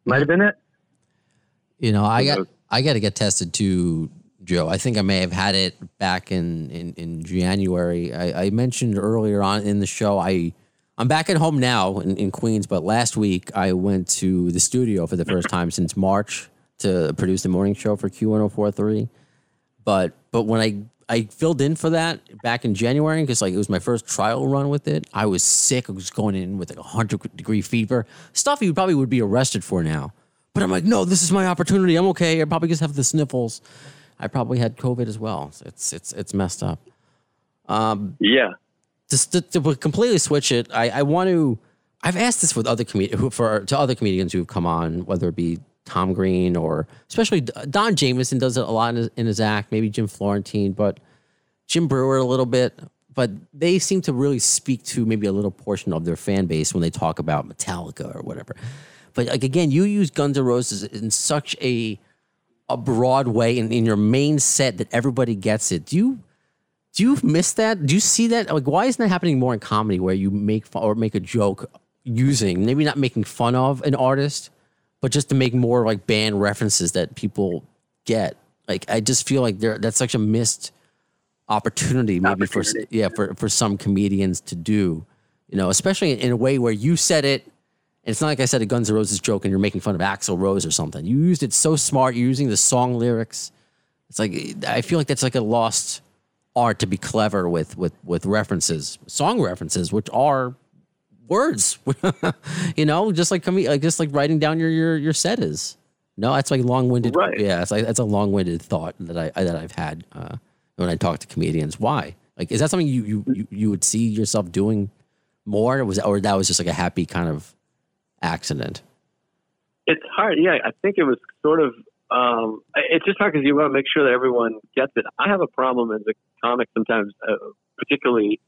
Might have been it.
You know, I got? I got to get tested too, Joe. I think I may have had it back in in, in January. I, I mentioned earlier on in the show. I I'm back at home now in, in Queens, but last week I went to the studio for the first time since March to produce the morning show for Q1043. But but when I I filled in for that back in January because like it was my first trial run with it. I was sick. I was going in with like a hundred degree fever, stuff you probably would be arrested for now. But I'm like, no, this is my opportunity. I'm okay. I probably just have the sniffles. I probably had COVID as well. It's it's it's messed up.
Um,
yeah, To, to completely switch it, I, I want to. I've asked this with other who for to other comedians who've come on, whether it be Tom Green or especially Don Jamieson does it a lot in his, in his act. Maybe Jim Florentine, but Jim Breuer a little bit. But they seem to really speak to maybe a little portion of their fan base when they talk about Metallica or whatever. But like again, you use Guns N' Roses in such a a broad way in, in your main set that everybody gets it. Do you do you miss that? Do you see that? Like, why isn't that happening more in comedy where you make fun or make a joke using maybe not making fun of an artist, but just to make more like band references that people get? Like, I just feel like there that's such a missed opportunity, maybe for yeah for for some comedians to do, you know, especially in, in a way where you said it. And it's not like I said a Guns N' Roses joke and you're making fun of Axl Rose or something. You used it so smart. You're using the song lyrics. It's like I feel like that's like a lost art to be clever with with with references, song references, which are words. you know, just like coming, like just like writing down your your your set is. No, that's like long winded.
Right.
Yeah, it's like that's a long winded thought that I that I've had uh, when I talk to comedians. Why? Like, is that something you you you, you would see yourself doing more? Or was or that was just like a happy kind of accident?
it's hard. Yeah, I think it was sort of. Um, it's just hard because you want to make sure that everyone gets it. I have a problem as a comic sometimes, uh, particularly.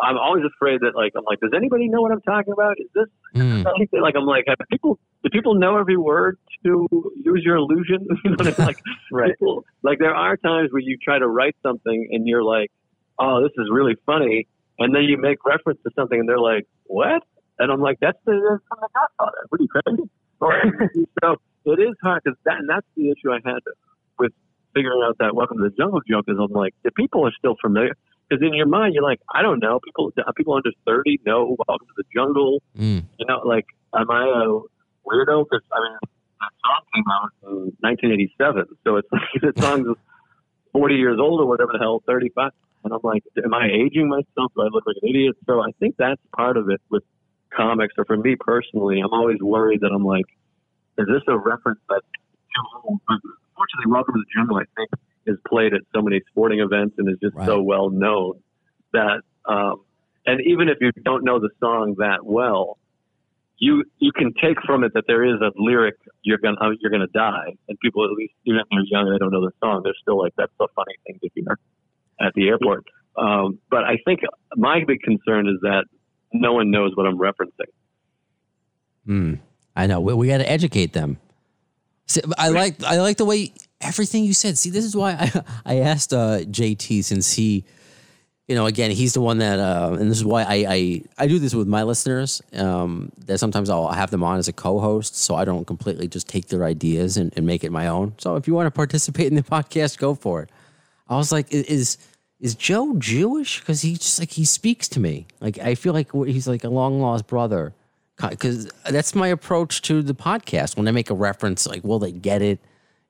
I'm always afraid that like I'm like, does anybody know what I'm talking about? Is this
Mm.
like I'm like, have people do people know every word to use your illusion? you know I mean? Like
Right.
people like there are times where you try to write something and you're like, oh, this is really funny, and then you make reference to something and they're like, what? And I'm like, that's the that's the Godfather. What are you crazy? Or- so it is hard because that and that's the issue I had with figuring out that Welcome to the Jungle joke is I'm like, the people are still familiar. Because in your mind, you're like, I don't know. People, people under 30 know Welcome to the Jungle.
Mm.
You know, like, am I a weirdo? Because I mean, that song came out in 1987, so it's like the song's 40 years old or whatever the hell, 35. And I'm like, am I aging myself? Do I look like an idiot? So I think that's part of it with comics, or for me personally, I'm always worried that I'm like, is this a reference that's too old? But fortunately, Welcome to the Jungle, I think, is played at so many sporting events and is just
Right.
so well known that, um, and even if you don't know the song that well, you you can take from it that there is a lyric you're gonna uh, you're gonna die, and people at least even if they're young and they don't know the song, they're still like that's a funny thing to hear at the airport. Um, but I think my big concern is that no one knows what I'm referencing.
Hmm. I know. We, we got to educate them. See, I like I like the way everything you said. See, this is why I I asked uh, JT since he, you know, again he's the one that, uh, and this is why I I, I do this with my listeners. Um, that sometimes I'll have them on as a co-host, so I don't completely just take their ideas and, and make it my own. So if you want to participate in the podcast, go for it. I was like, is is Joe Jewish? Because he just like he speaks to me. Like I feel like he's like a long lost brother. Because that's my approach to the podcast. When I make a reference, like, will they get it?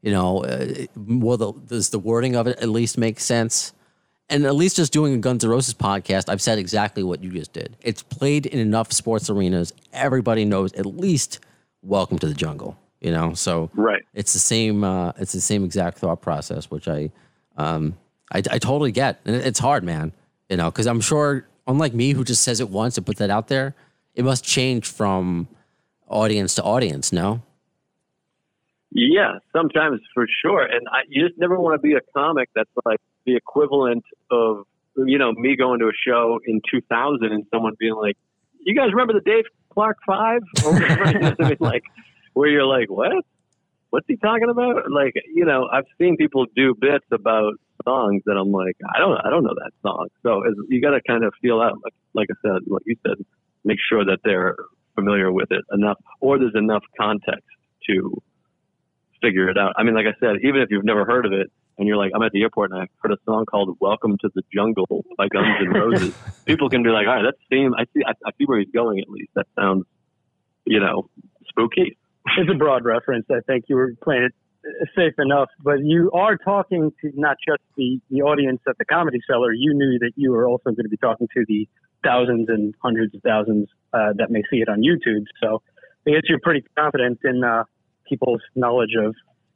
You know, uh, will the does the wording of it at least make sense? And at least just doing a Guns N' Roses podcast, I've said exactly what you just did. It's played in enough sports arenas. Everybody knows at least "Welcome to the Jungle." You know, so
Right.
it's the same. Uh, it's the same exact thought process, which I, um, I, I totally get. And it's hard, man. You know, because I'm sure, unlike me, who just says it once and put that out there, it must change from audience to audience. No.
Yeah, sometimes for sure. And I, you just never want to be a comic that's like the equivalent of, you know, me going to a show in 2000 and someone being like, you guys remember the Dave Clark Five? Or whatever. I mean? Like, where you're like, what? What's he talking about? Like, you know, I've seen people do bits about songs that I'm like, I don't, I don't know that song. So you got to kind of feel out, like, like I said, what you said, make sure that they're familiar with it enough, or there's enough context to figure it out. I mean, like I said, even if you've never heard of it and you're like, I'm at the airport and I heard a song called "Welcome to the Jungle" by Guns N' Roses, people can be like, all right, that seems I see I, I see where he's going at least. That sounds, you know, spooky.
it's a broad reference. I think you were playing it safe enough, but you are talking to not just the, the audience at the Comedy Cellar. You knew that you were also going to be talking to the thousands and hundreds of thousands uh, that may see it on YouTube. So I guess you're pretty confident in uh, people's knowledge of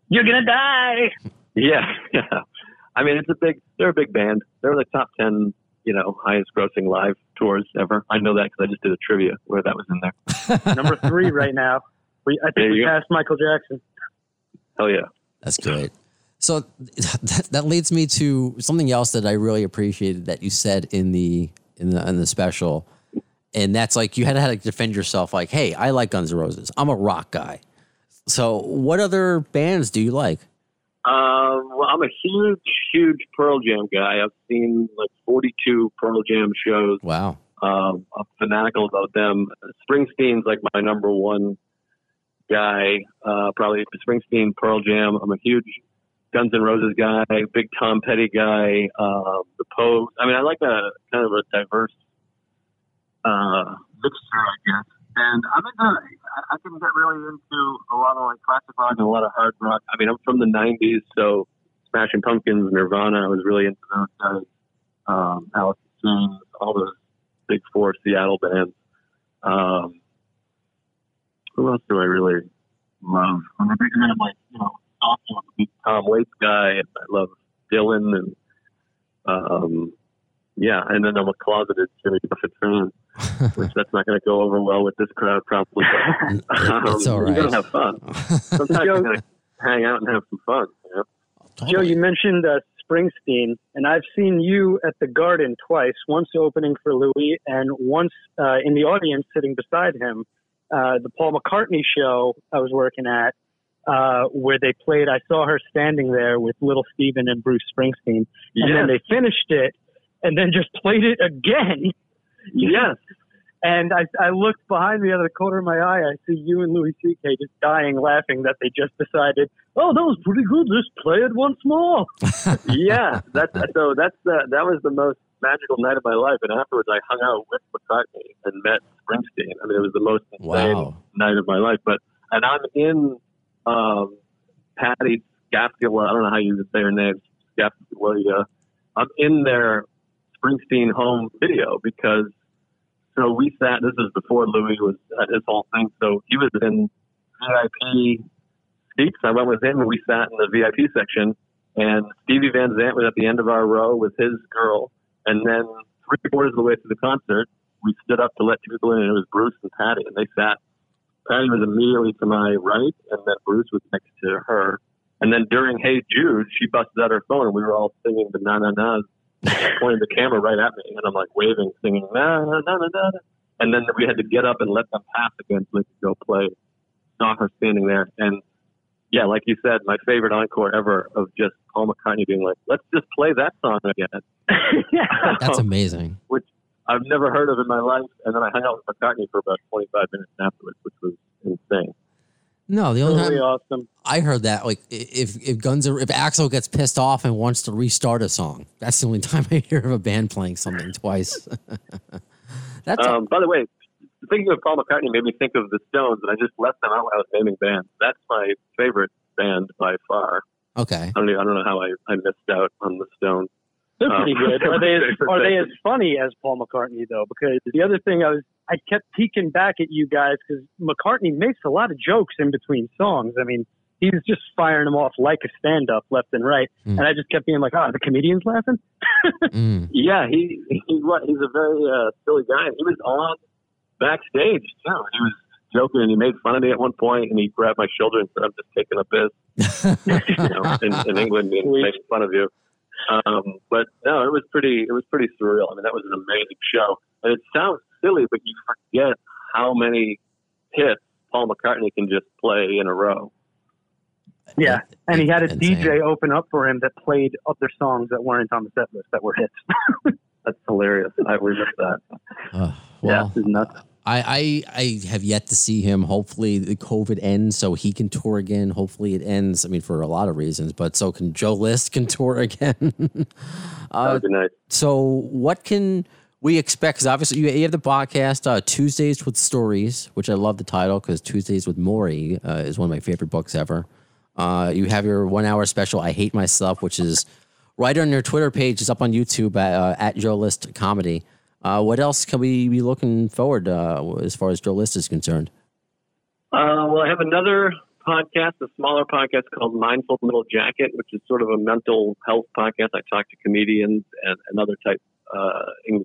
you're gonna die.
Yeah, yeah. I mean, it's a big. They're a big band. They're the top ten, you know, highest grossing live tours ever. I know that because I just did a trivia where that was in there.
Number three right now. We, I
There
think we
you go.
passed Michael Jackson.
Hell yeah.
That's great. So that, that leads me to something else that I really appreciated that you said in the in the in the special, and that's like you had to, had to defend yourself. Like, hey, I like Guns N' Roses. I'm a rock guy. So, what other bands do you like?
Um, well, I'm a huge, huge Pearl Jam guy. I've seen like 42 Pearl Jam shows.
Wow.
Um, I'm fanatical about them. Springsteen's like my number one guy. Uh, probably Springsteen, Pearl Jam. I'm a huge Guns N' Roses guy, big Tom Petty guy. Um, the Pogues. I mean, I like a kind of a diverse uh, mixture, I guess. And I'm into. I- can get really into a lot of like classic rock and a lot of hard rock. I mean, I'm from the '90s, so Smashing Pumpkins, Nirvana. I was really into those guys. Um, Alice in Chains, all those big four Seattle bands. Um, who else do I really love? I'm a big fan of like you know, Tom Waits guy, and I love Dylan, and um, yeah, and then I'm a closeted Jimmy Buffett fan, which that's not going to go over well with this crowd probably. um,
It's all
You
right.
gotta have fun. Sometimes you gotta hang out and have some fun. You know?
Joe, you mentioned uh, Springsteen, and I've seen you at the Garden twice. Once opening for Louis, and once uh, in the audience sitting beside him. Uh, the Paul McCartney show I was working at, uh, where they played. I saw her standing there with Little Steven and Bruce Springsteen, and
Yes.
then they finished it, and then just played it again.
Yes.
And I, I looked behind me out of the corner of my eye. I see you and Louis C.K. just dying laughing that they just decided, oh, that was pretty good. Let's play it once more.
yeah, that's so. That's the that was the most magical night of my life. And afterwards, I hung out with McCartney and met Springsteen. I mean, it was the most insane
Wow.
night of my life. But and I'm in um, Patty Scapula. I don't know how you say her name. Scapula. I'm in their Springsteen home video because so we sat. This is before Louis was at his whole thing. So he was in VIP seats. I went with him, and we sat in the VIP section. And Stevie Van Zandt was at the end of our row with his girl. And then three quarters of the way through the concert, we stood up to let people in, and it was Bruce and Patty, and they sat. Patty was immediately to my right, and then Bruce was next to her. And then during Hey Jude, she busted out her phone, and we were all singing the na na na's, pointing the camera right at me, and I'm like waving, singing na na na na na. And then we had to get up and let them pass again so they could go play. Saw her standing there, and yeah, like you said, my favorite encore ever of just Paul McCartney being like, "Let's just play that song again."
yeah.
That's amazing.
which I've never heard of in my life. And then I hung out with McCartney for about 25 minutes afterwards, which was insane.
No, the only
Really
time
awesome.
I heard that, like, if if Guns are, if Axl gets pissed off and wants to restart a song, that's the only time I hear of a band playing something twice. that's
Um, by the way, thinking of Paul McCartney made me think of the Stones, and I just left them out when I was naming bands. That's my favorite band by far.
okay.
I don't, I don't know how I, I missed out on the Stones.
They're
Um,
pretty good. Are they as, are they as funny as Paul McCartney though? Because the other thing I was I kept peeking back at you guys because McCartney makes a lot of jokes in between songs. I mean, he's just firing them off like a stand up left and right,
Hmm.
and I just kept being like, "Oh, the comedian's laughing."
Mm.
Yeah, he, he what he's a very uh, silly guy. He was on backstage too. He was joking and he made fun of me at one point and he grabbed my shoulder and said, "I'm just taking a piss." you know, in, in England and
Sweet.
making fun of you. Um, but no, it was pretty. It was pretty surreal. I mean, that was an amazing show. And it sounds silly, but you forget how many hits Paul McCartney can just play in a row.
Yeah, and he had a
Insane.
DJ open up for him that played other songs that weren't on the set list that were hits.
That's hilarious. I we missed that.
Uh, well,
it's nuts.
I, I I have yet to see him. Hopefully, the COVID ends so he can tour again. Hopefully, it ends. I mean, for a lot of reasons, but so can Joe List can tour again.
That
uh,
would be nice.
so, what can we expect? Because obviously, you, you have the podcast uh, Tuesdays with Stories, which I love the title because Tuesdays with Morrie uh, is one of my favorite books ever. Uh, you have your one hour special, I Hate Myself, which is right on your Twitter page. It's up on YouTube at, uh, at Joe List Comedy. Uh, what else can we be looking forward uh, as far as Joe List is concerned?
Uh, well, I have another podcast, a smaller podcast called Mindful Metal Jacket, which is sort of a mental health podcast. I talk to comedians and, and other type uh,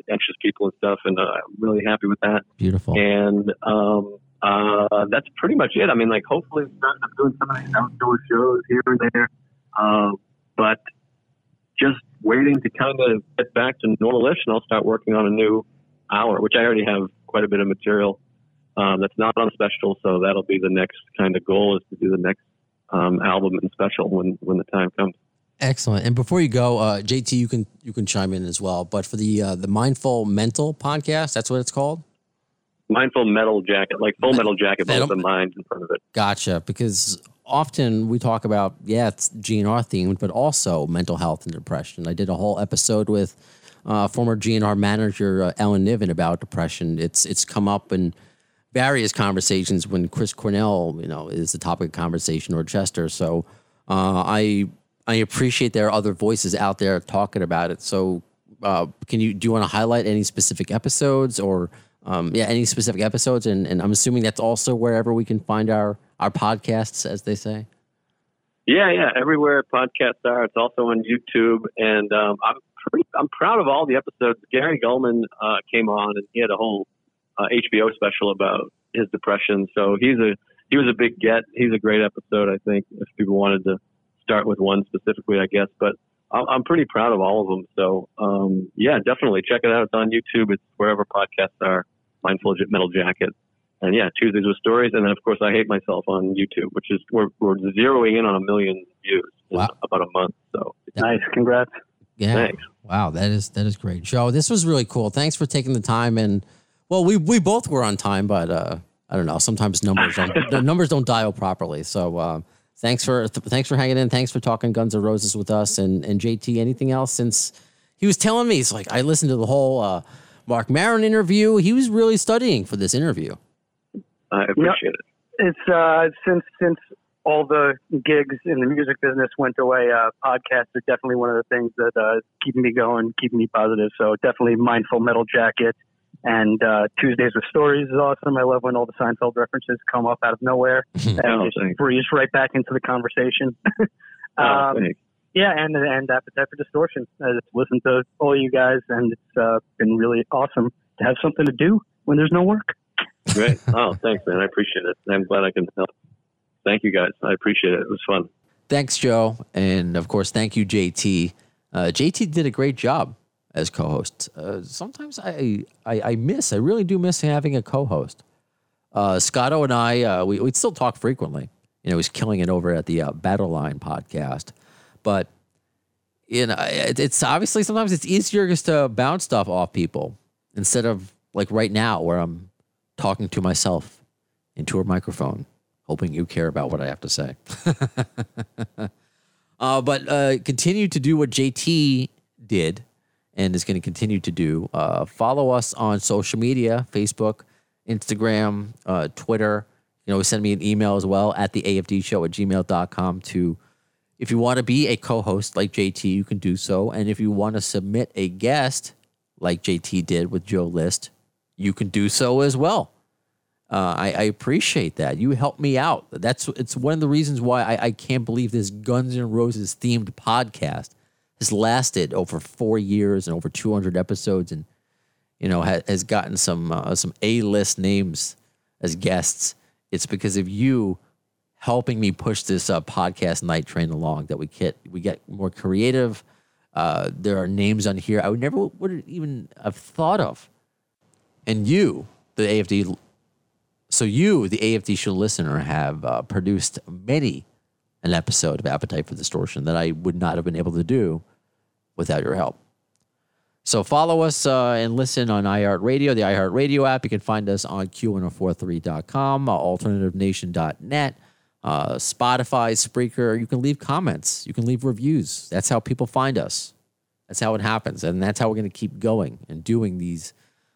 anxious people and stuff, and uh, I'm really happy with that.
Beautiful.
And um, uh, that's pretty much it. I mean, like, hopefully, I'm doing some of these outdoor shows here and there, uh, but just waiting to kind of get back to normalish, and I'll start working on a new hour, which I already have quite a bit of material um, that's not on special. So that'll be the next kind of goal is to do the next um, album and special when when the time comes.
Excellent. And before you go, uh, JT, you can you can chime in as well. But for the uh, the Mindful Mental podcast, that's what it's called.
Mindful metal jacket, like full metal jacket, but with the mind in front of it.
Gotcha. Because often we talk about yeah, it's GNR themed, but also mental health and depression. I did a whole episode with uh, former GNR manager uh, Alan Niven about depression. It's it's come up in various conversations when Chris Cornell, you know, is the topic of conversation or Chester. So uh, I I appreciate there are other voices out there talking about it. So uh, can you do you want to highlight any specific episodes or um, yeah any specific episodes and, and I'm assuming that's also wherever we can find our our podcasts as they say.
Yeah, yeah. Everywhere podcasts are. It's also on YouTube, and um, I'm pretty, I'm proud of all the episodes. Gary Gulman uh, came on, and he had a whole uh, HBO special about his depression. So he's a he was a big get. He's a great episode. I think if people wanted to start with one specifically, I guess. But I'm, pretty proud of all of them. So um, yeah, definitely check it out. It's on YouTube. It's wherever podcasts are. Mindful Metal Jacket. And yeah, Tuesdays with Stories, and then of course I Hate Myself on YouTube, which is we're, we're zeroing in on a million views in
Wow.
about a month. So
Nice, congrats.
Yeah.
Thanks.
Wow, that is that is great, Joe. This was really cool. Thanks for taking the time and well, we we both were on time, but uh, I don't know. Sometimes numbers don't the numbers don't dial properly. So uh, thanks for th- thanks for hanging in. Thanks for talking Guns N' Roses with us. And and JT, anything else? Since he was telling me, he's like, I listened to the whole uh, Marc Maron interview. He was really studying for this interview.
I appreciate it.
It's uh, since since all the gigs in the music business went away. Uh, podcasts are definitely one of the things that uh, keeping me going, keeping me positive. So definitely mindful metal jacket And uh, Tuesdays with Stories is awesome. I love when all the Seinfeld references come up out of nowhere and
Oh,
just
thanks.
breeze right back into the conversation.
Oh,
um,
thanks.
yeah, and and Appetite for Distortion. I just listen to all you guys, and it's uh, been really awesome to have something to do when there's no work.
Great. Oh, thanks, man. I appreciate it. I'm glad I can help. Thank you, guys. I appreciate it. It was fun.
Thanks, Joe. And of course, thank you, JT. Uh, JT did a great job as co host. Uh, sometimes I, I, I miss, I really do miss having a co host. Uh, Scotto and I, uh, we, we still talk frequently. You know, he's killing it over at the uh, Battle Line podcast. But, you know, it, it's obviously sometimes it's easier just to bounce stuff off people instead of like right now where I'm talking to myself into a microphone, hoping you care about what I have to say. Uh, but uh, continue to do what JT did and is going to continue to do. Uh, follow us on social media Facebook, Instagram, uh, Twitter. You know, send me an email as well at the AFD show at gmail.com to if you want to be a co-host like JT, you can do so. And if you want to submit a guest like JT did with Joe List, you can do so as well. Uh, I, I appreciate that. You helped me out. That's it's one of the reasons why I, I can't believe this Guns N' Roses themed podcast has lasted over four years and over 200 episodes, and you know ha, has gotten some uh, some A list names as guests. It's because of you helping me push this uh, podcast night train along that we get we get more creative. Uh, there are names on here I would never would even have thought of, and you, the AFD so you, the AFD show listener, have uh, produced many an episode of Appetite for Distortion that I would not have been able to do without your help. So follow us uh, and listen on iHeartRadio, the iHeartRadio app. You can find us on q1043.com, uh, alternativenation.net, uh, Spotify, Spreaker. You can leave comments. You can leave reviews. That's how people find us. That's how it happens. And that's how we're going to keep going and doing these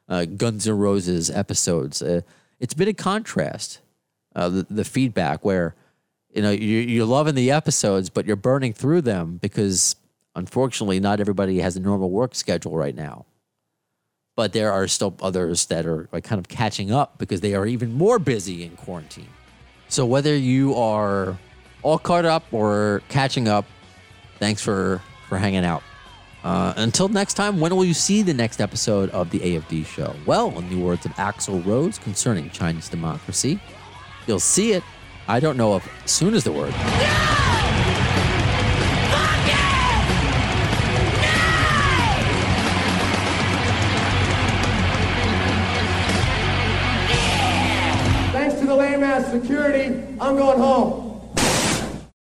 uh, Guns N' Roses episodes. Uh, it's been a contrast, uh, the, the feedback where, you know, you, you're loving the episodes, but you're burning through them because unfortunately not everybody has a normal work schedule right now. But there are still others that are like kind of catching up because they are even more busy in quarantine. So whether you are all caught up or catching up, thanks for for hanging out. Uh, until next time, when will you see the next episode of the AFD show? Well, in the words of Axl Rose concerning Chinese democracy, you'll see it. I don't know if soon is the word.
Thanks to the lame ass security, I'm going home.